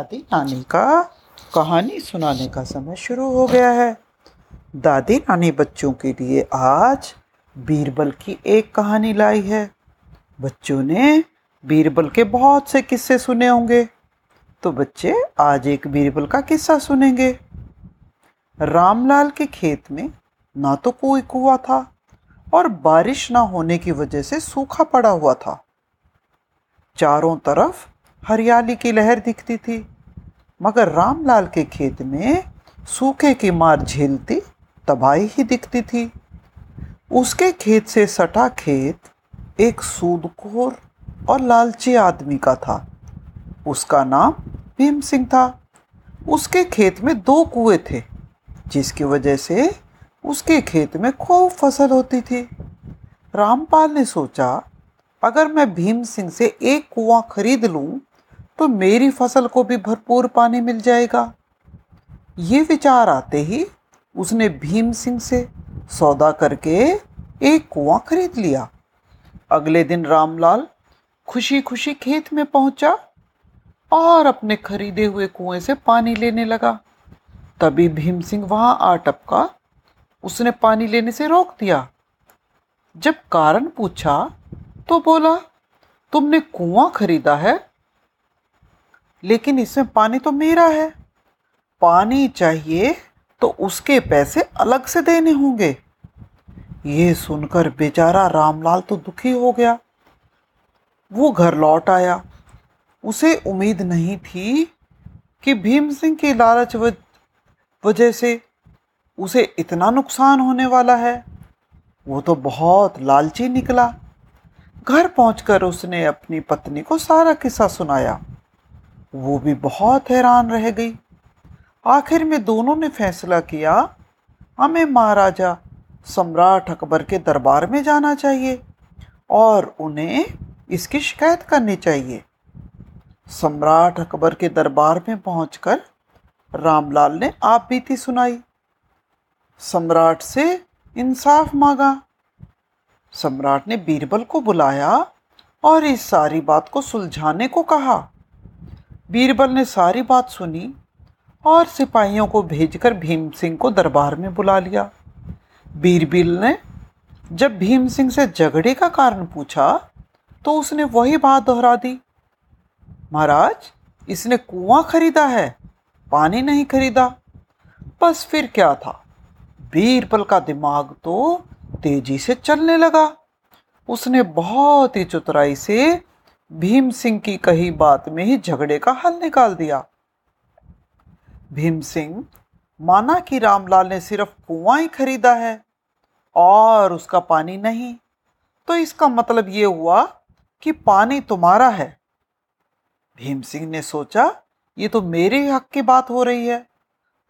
दादी नानी का कहानी सुनाने का समय शुरू हो गया है। दादी नानी बच्चों के लिए आज बीरबल की एक कहानी लाई है। बच्चों ने बीरबल के बहुत से किस्से सुने होंगे तो बच्चे आज एक बीरबल का किस्सा सुनेंगे। रामलाल के खेत में ना तो कोई कुआ था और बारिश ना होने की वजह से सूखा पड़ा हुआ था। चारों तरफ़ हरियाली की लहर दिखती थी। मगर रामलाल के खेत में सूखे की मार झेलती, तबाही ही दिखती थी। उसके खेत से सटा खेत एक सूदखोर और लालची आदमी का था। उसका नाम भीम सिंह था। उसके खेत में दो कुएँ थे, जिसकी वजह से उसके खेत में खूब फ़सल होती थी। रामपाल ने सोचा, अगर मैं भीम सिंह से एक कुआँ खरीद लूँ तो मेरी फ़सल को भी भरपूर पानी मिल जाएगा। ये विचार आते ही उसने भीम सिंह से सौदा करके एक कुआँ खरीद लिया। अगले दिन रामलाल खुशी खुशी खेत में पहुँचा और अपने खरीदे हुए कुएँ से पानी लेने लगा। तभी भीम सिंह वहाँ आ टपका। उसने पानी लेने से रोक दिया। जब कारण पूछा तो बोला, तुमने कुआँ खरीदा है? लेकिन इसमें पानी तो मेरा है। पानी चाहिए तो उसके पैसे अलग से देने होंगे। ये सुनकर बेचारा रामलाल तो दुखी हो गया। वो घर लौट आया। उसे उम्मीद नहीं थी कि भीम सिंह की लालच वजह से उसे इतना नुकसान होने वाला है। वो तो बहुत लालची निकला। घर पहुंचकर उसने अपनी पत्नी को सारा किस्सा सुनाया। वो भी बहुत हैरान रह गई। आखिर में दोनों ने फैसला किया, हमें महाराजा सम्राट अकबर के दरबार में जाना चाहिए और उन्हें इसकी शिकायत करनी चाहिए। सम्राट अकबर के दरबार में पहुंचकर रामलाल ने आप बीती सुनाई। सम्राट से इंसाफ मांगा। सम्राट ने बीरबल को बुलाया और इस सारी बात को सुलझाने को कहा। बीरबल ने सारी बात सुनी और सिपाहियों को भेजकर भीम सिंह को दरबार में बुला लिया। बीरबिल ने जब भीम सिंह से झगड़े का कारण पूछा तो उसने वही बात दोहरा दी। महाराज, इसने कुआँ खरीदा है, पानी नहीं खरीदा। बस फिर क्या था? बीरबल का दिमाग तो तेज़ी से चलने लगा। उसने बहुत ही चतुराई से भीम सिंह की कही बात में ही झगड़े का हल निकाल दिया। भीम सिंह माना कि रामलाल ने सिर्फ़ कुआँ ही खरीदा है और उसका पानी नहीं तो इसका मतलब ये हुआ कि पानी तुम्हारा है। भीम सिंह ने सोचा, ये तो मेरे हक की बात हो रही है।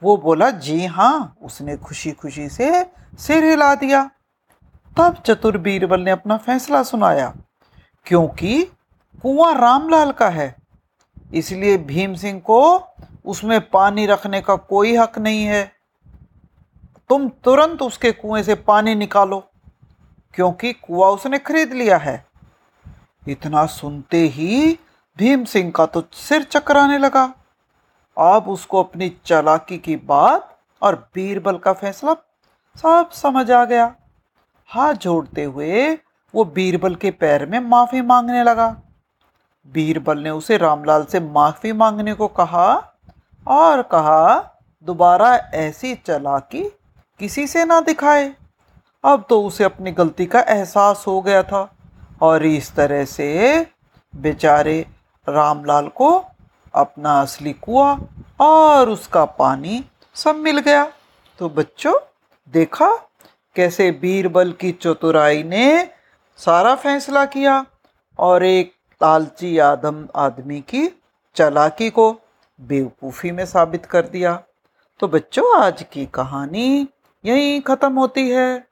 वो बोला, जी हाँ। उसने खुशी खुशी से सिर हिला दिया। तब चतुर बीरबल ने अपना फैसला सुनाया, क्योंकि कुआँ रामलाल का है। इसलिए भीम सिंह को उसमें पानी रखने का कोई हक नहीं है। तुम तुरंत उसके कुएँ से पानी निकालो, क्योंकि कुआँ उसने खरीद लिया है। इतना सुनते ही भीम सिंह का तो सिर चकराने लगा। अब उसको अपनी चालाकी की बात और बीरबल का फैसला सब समझ आ गया। हाथ जोड़ते हुए वो बीरबल के पैर में माफ़ी मांगने लगा। बीरबल ने उसे रामलाल से माफ़ी मांगने को कहा और कहा, दोबारा ऐसी चलाकी किसी से ना दिखाए। अब तो उसे अपनी गलती का एहसास हो गया था और इस तरह से बेचारे रामलाल को अपना असली कुआ और उसका पानी सब मिल गया। तो बच्चों, देखा कैसे बीरबल की चतुराई ने सारा फैसला किया और एक लालची आदम आदमी की चलाकी को बेवकूफ़ी में साबित कर दिया। तो बच्चों, आज की कहानी यहीं ख़त्म होती है।